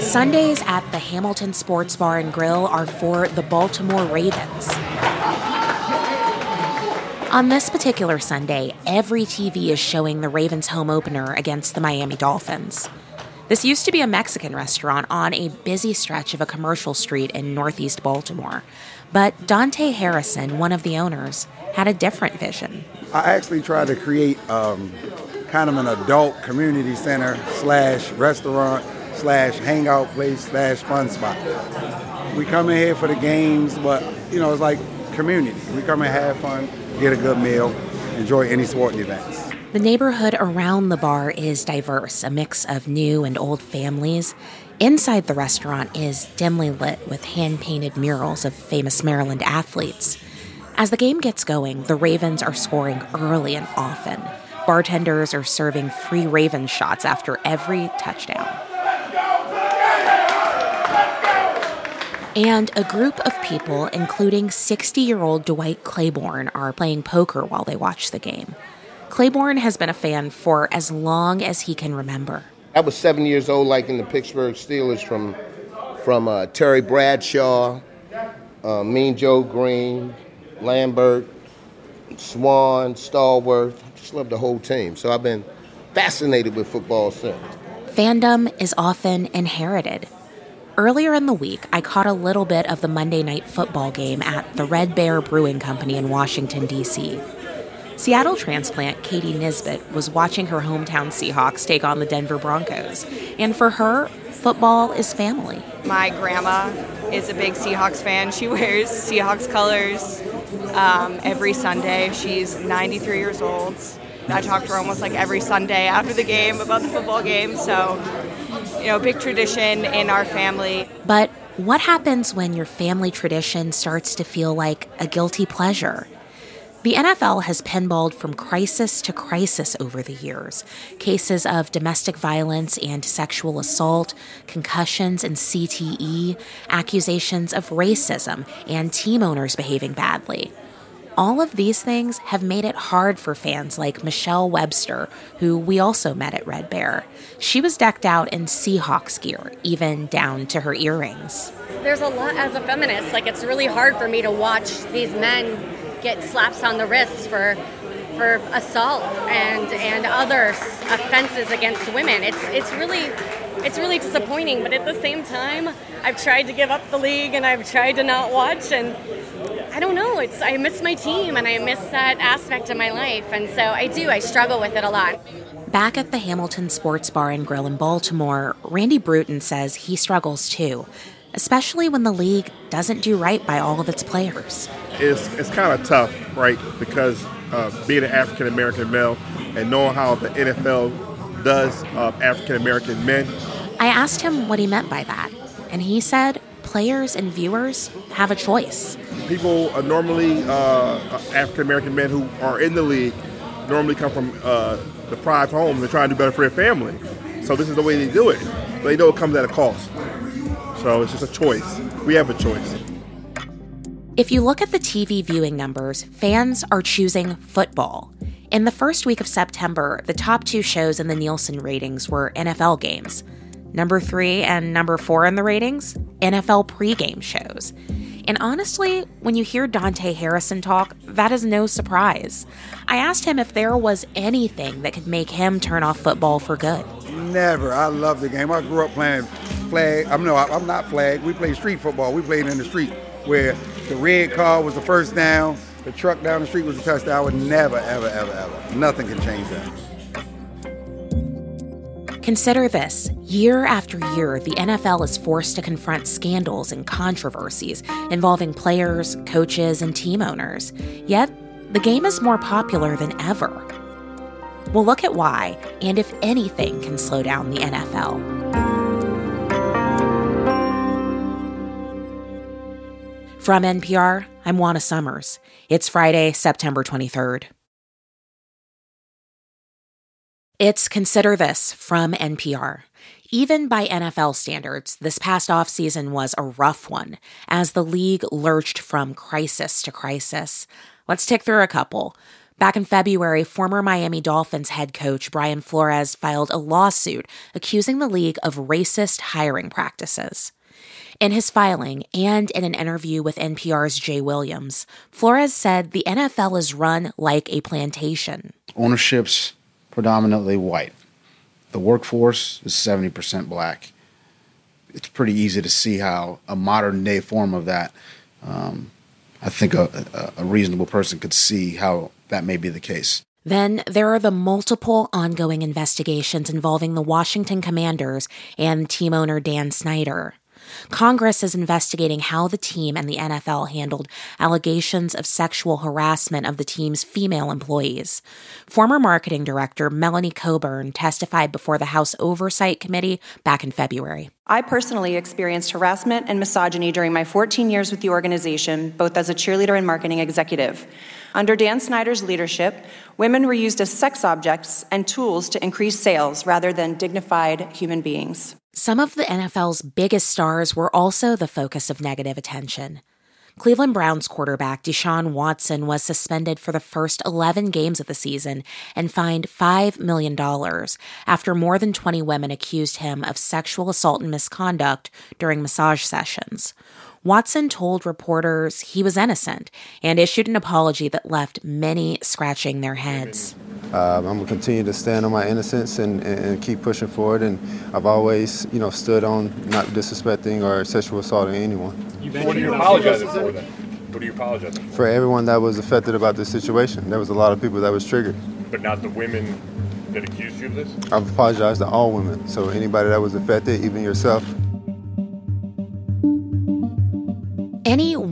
Sundays at the Hamilton Sports Bar and Grill are for the Baltimore Ravens. On this particular Sunday, every TV is showing the Ravens home opener against the Miami Dolphins. This used to be a Mexican restaurant on a busy stretch of a commercial street in northeast Baltimore. But Dante Harrison, one of the owners, had a different vision. I actually tried to create um, kind of an adult community center slash restaurant slash hangout place slash fun spot. We come in here for the games, but you know, it's like community. We come and have fun, get a good meal, enjoy any sporting events. The neighborhood around the bar is diverse, a mix of new and old families. Inside the restaurant is dimly lit with hand painted murals of famous Maryland athletes. As the game gets going, the Ravens are scoring early and often. Bartenders are serving free Raven shots after every touchdown. And a group of people, including 60 year old Dwight Claiborne, are playing poker while they watch the game. Claiborne has been a fan for as long as he can remember. I was seven years old, like in the Pittsburgh Steelers from, from uh, Terry Bradshaw, uh, Mean Joe Greene, Lambert, Swann, Stallworth. I just love the whole team. So I've been fascinated with football since. Fandom is often inherited. Earlier in the week, I caught a little bit of the Monday night football game at the Red Bear Brewing Company in Washington, D.C. Seattle transplant Katie Nisbet was watching her hometown Seahawks take on the Denver Broncos. And for her, football is family. My grandma is a big Seahawks fan. She wears Seahawks colors um, every Sunday. She's 93 years old. I talk to her almost like every Sunday after the game about the football game. So you know, big tradition in our family. But what happens when your family tradition starts to feel like a guilty pleasure? The NFL has pinballed from crisis to crisis over the years. Cases of domestic violence and sexual assault, concussions and CTE, accusations of racism, and team owners behaving badly. All of these things have made it hard for fans like Michelle Webster, who we also met at Red Bear. She was decked out in Seahawks gear, even down to her earrings. There's a lot as a feminist. Like, it's really hard for me to watch these men get slaps on the wrists for for assault and and other offenses against women. It's it's really it's really disappointing, but at the same time, I've tried to give up the league and I've tried to not watch and I don't know. It's I miss my team and I miss that aspect of my life, and so I do. I struggle with it a lot. Back at the Hamilton Sports Bar and Grill in Baltimore, Randy Bruton says he struggles too, especially when the league doesn't do right by all of its players. It's it's kind of tough, right? Because uh, being an African American male and knowing how the NFL does uh, African American men. I asked him what he meant by that, and he said players and viewers have a choice. People are normally uh, African American men who are in the league normally come from uh, deprived homes. They're to do better for their family. So this is the way they do it. They know it comes at a cost. So it's just a choice. We have a choice. If you look at the TV viewing numbers, fans are choosing football. In the first week of September, the top two shows in the Nielsen ratings were NFL games. Number three and number four in the ratings NFL pregame shows. And honestly, when you hear Dante Harrison talk, that is no surprise. I asked him if there was anything that could make him turn off football for good. Never. I love the game. I grew up playing flag. I'm no, I'm not flag. We played street football. We played in the street where the red car was the first down, the truck down the street was the touchdown. I would never, ever, ever, ever. Nothing can change that. Consider this year after year, the NFL is forced to confront scandals and controversies involving players, coaches, and team owners. Yet, the game is more popular than ever. We'll look at why, and if anything can slow down the NFL. From NPR, I'm Juana Summers. It's Friday, September 23rd. It's Consider This from NPR. Even by NFL standards, this past offseason was a rough one as the league lurched from crisis to crisis. Let's tick through a couple. Back in February, former Miami Dolphins head coach Brian Flores filed a lawsuit accusing the league of racist hiring practices. In his filing and in an interview with NPR's Jay Williams, Flores said the NFL is run like a plantation. Ownership's predominantly white. The workforce is 70% black. It's pretty easy to see how a modern day form of that, um, I think a, a reasonable person could see how that may be the case. Then there are the multiple ongoing investigations involving the Washington Commanders and team owner Dan Snyder. Congress is investigating how the team and the NFL handled allegations of sexual harassment of the team's female employees. Former marketing director Melanie Coburn testified before the House Oversight Committee back in February. I personally experienced harassment and misogyny during my 14 years with the organization, both as a cheerleader and marketing executive. Under Dan Snyder's leadership, women were used as sex objects and tools to increase sales rather than dignified human beings. Some of the NFL's biggest stars were also the focus of negative attention. Cleveland Browns quarterback Deshaun Watson was suspended for the first 11 games of the season and fined $5 million after more than 20 women accused him of sexual assault and misconduct during massage sessions. Watson told reporters he was innocent and issued an apology that left many scratching their heads. Uh, I'm gonna continue to stand on my innocence and, and, keep pushing forward. And I've always, you know, stood on not disrespecting or sexual assaulting anyone. what are you apologizing for then? What are you apologizing for? For everyone that was affected about this situation. There was a lot of people that was triggered. But not the women that accused you of this? I've apologized to all women. So anybody that was affected, even yourself.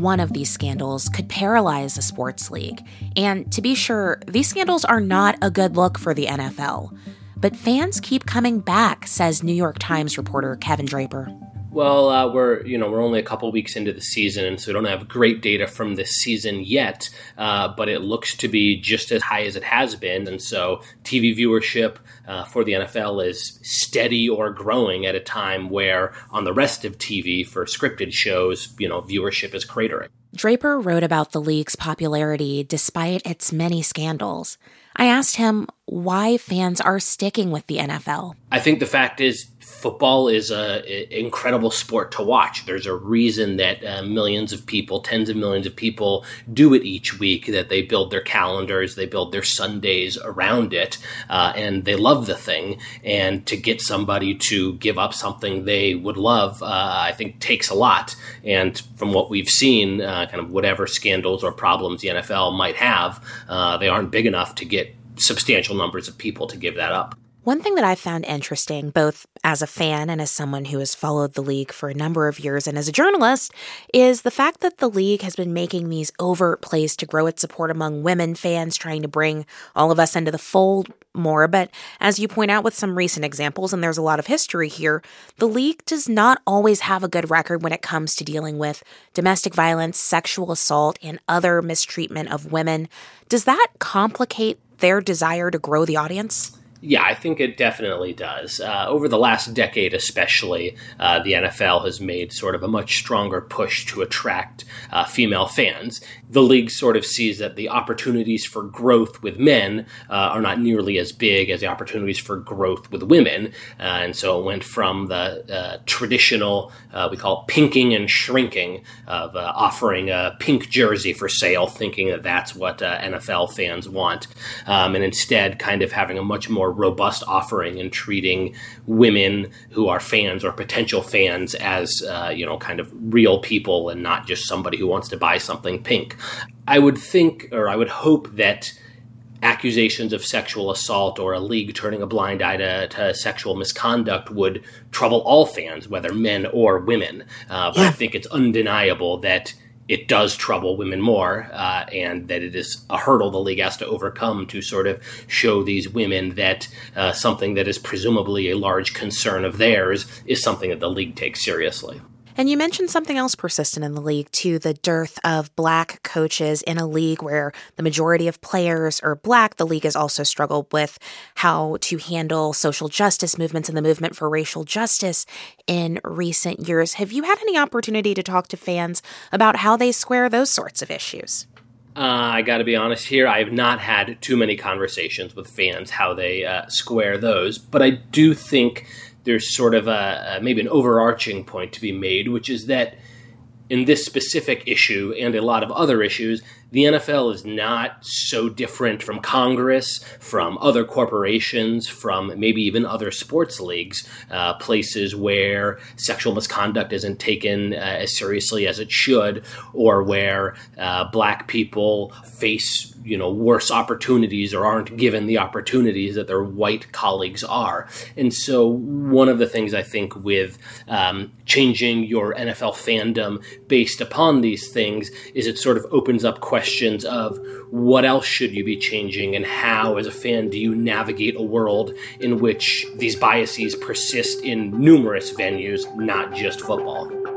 One of these scandals could paralyze a sports league. And to be sure, these scandals are not a good look for the NFL. But fans keep coming back, says New York Times reporter Kevin Draper. Well, uh, we're you know we're only a couple weeks into the season, and so we don't have great data from this season yet. Uh, but it looks to be just as high as it has been, and so TV viewership uh, for the NFL is steady or growing at a time where on the rest of TV for scripted shows, you know, viewership is cratering. Draper wrote about the league's popularity despite its many scandals. I asked him why fans are sticking with the NFL. I think the fact is football is a, incredible sport to watch. There's a reason that uh, millions of people, tens of millions of people, do it each week. That they build their calendars, they build their Sundays around it, uh, and they love the thing. And to get somebody to give up something they would love, uh, I think takes a lot. And from what we've seen, uh, kind of whatever scandals or problems the NFL might have, uh, they aren't big enough to get substantial numbers of people to give that up. One thing that I found interesting, both as a fan and as someone who has followed the league for a number of years and as a journalist, is the fact that the league has been making these overt plays to grow its support among women fans, trying to bring all of us into the fold more. But as you point out with some recent examples, and there's a lot of history here, the league does not always have a good record when it comes to dealing with domestic violence, sexual assault, and other mistreatment of women. Does that complicate their desire to grow the audience? Yeah, I think it definitely does. Uh, over the last decade, especially, uh, the NFL has made sort of a much stronger push to attract uh, female fans. The league sort of sees that the opportunities for growth with men uh, are not nearly as big as the opportunities for growth with women. Uh, and so it went from the uh, traditional, we call pinking and shrinking, of offering a pink jersey for sale, thinking that that's what NFL fans want, um, and instead kind of having a much more more robust offering and treating women who are fans or potential fans as uh, you know kind of real people and not just somebody who wants to buy something pink. I would think or I would hope that accusations of sexual assault or a league turning a blind eye to, to sexual misconduct would trouble all fans, whether men or women. Uh, but yeah. I think it's undeniable that it does trouble women more, uh, and that it is a hurdle the league has to overcome to sort of show these women that uh, something that is presumably a large concern of theirs is something that the league takes seriously. And you mentioned something else persistent in the league, too the dearth of black coaches in a league where the majority of players are black. The league has also struggled with how to handle social justice movements and the movement for racial justice in recent years. Have you had any opportunity to talk to fans about how they square those sorts of issues? Uh, I got to be honest here. I have not had too many conversations with fans how they uh, square those, but I do think there's sort of a, a maybe an overarching point to be made, which is that in this specific issue and a lot of other issues, the NFL is not so different from Congress, from other corporations, from maybe even other sports leagues, uh, places where sexual misconduct isn't taken uh, as seriously as it should, or where uh, black people face you know worse opportunities or aren't given the opportunities that their white colleagues are. And so one of the things I think with um, changing your NFL fandom based upon these things is it sort of opens up questions of what else should you be changing and how as a fan do you navigate a world in which these biases persist in numerous venues, not just football.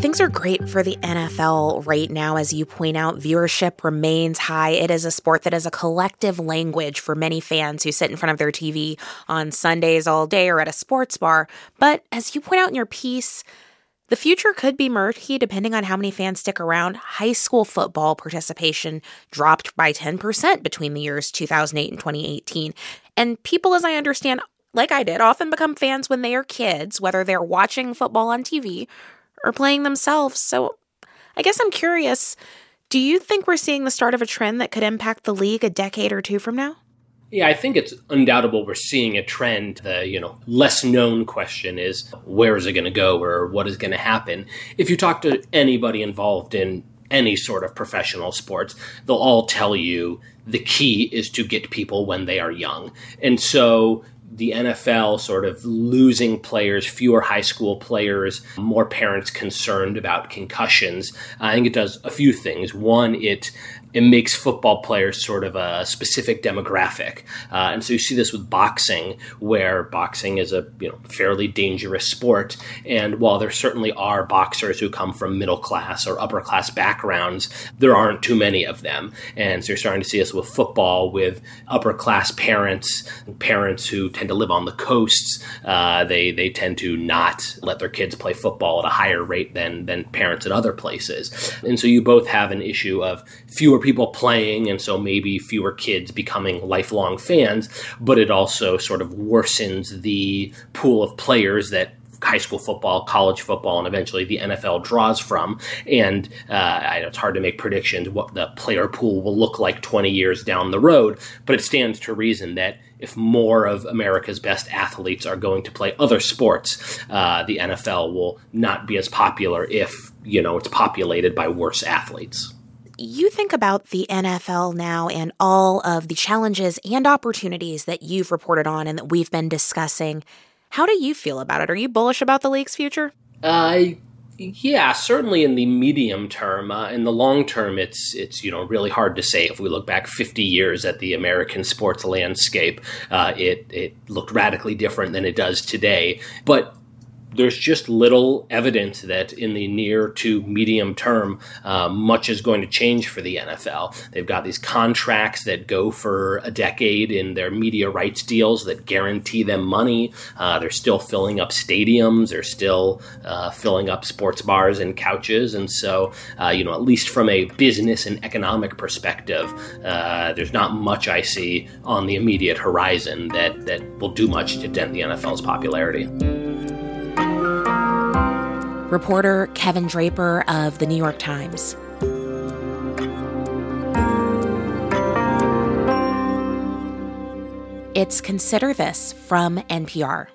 Things are great for the NFL right now. As you point out, viewership remains high. It is a sport that is a collective language for many fans who sit in front of their TV on Sundays all day or at a sports bar. But as you point out in your piece, the future could be murky depending on how many fans stick around. High school football participation dropped by 10% between the years 2008 and 2018. And people, as I understand, like I did, often become fans when they are kids, whether they're watching football on TV or playing themselves. So I guess I'm curious do you think we're seeing the start of a trend that could impact the league a decade or two from now? Yeah, I think it's undoubtable we're seeing a trend. The, you know, less known question is where is it going to go or what is going to happen? If you talk to anybody involved in any sort of professional sports, they'll all tell you the key is to get people when they are young. And so the NFL sort of losing players, fewer high school players, more parents concerned about concussions. I think it does a few things. One, it it makes football players sort of a specific demographic, uh, and so you see this with boxing, where boxing is a you know fairly dangerous sport, and while there certainly are boxers who come from middle class or upper class backgrounds, there aren't too many of them, and so you're starting to see this with football, with upper class parents, parents who tend to live on the coasts, uh, they they tend to not let their kids play football at a higher rate than than parents at other places, and so you both have an issue of fewer people playing, and so maybe fewer kids becoming lifelong fans, but it also sort of worsens the pool of players that high school football, college football, and eventually the NFL draws from. And uh, it's hard to make predictions what the player pool will look like 20 years down the road, but it stands to reason that if more of America's best athletes are going to play other sports, uh, the NFL will not be as popular if you know it's populated by worse athletes you think about the NFL now and all of the challenges and opportunities that you've reported on and that we've been discussing, how do you feel about it? Are you bullish about the league's future? Uh, yeah, certainly in the medium term. Uh, in the long term, it's it's you know really hard to say. If we look back 50 years at the American sports landscape, uh, it it looked radically different than it does today. But there's just little evidence that in the near to medium term, uh, much is going to change for the NFL. They've got these contracts that go for a decade in their media rights deals that guarantee them money. Uh, they're still filling up stadiums. They're still uh, filling up sports bars and couches. And so, uh, you know, at least from a business and economic perspective, uh, there's not much I see on the immediate horizon that, that will do much to dent the NFL's popularity. Reporter Kevin Draper of the New York Times. It's Consider This from NPR.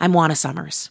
I'm Juana Summers.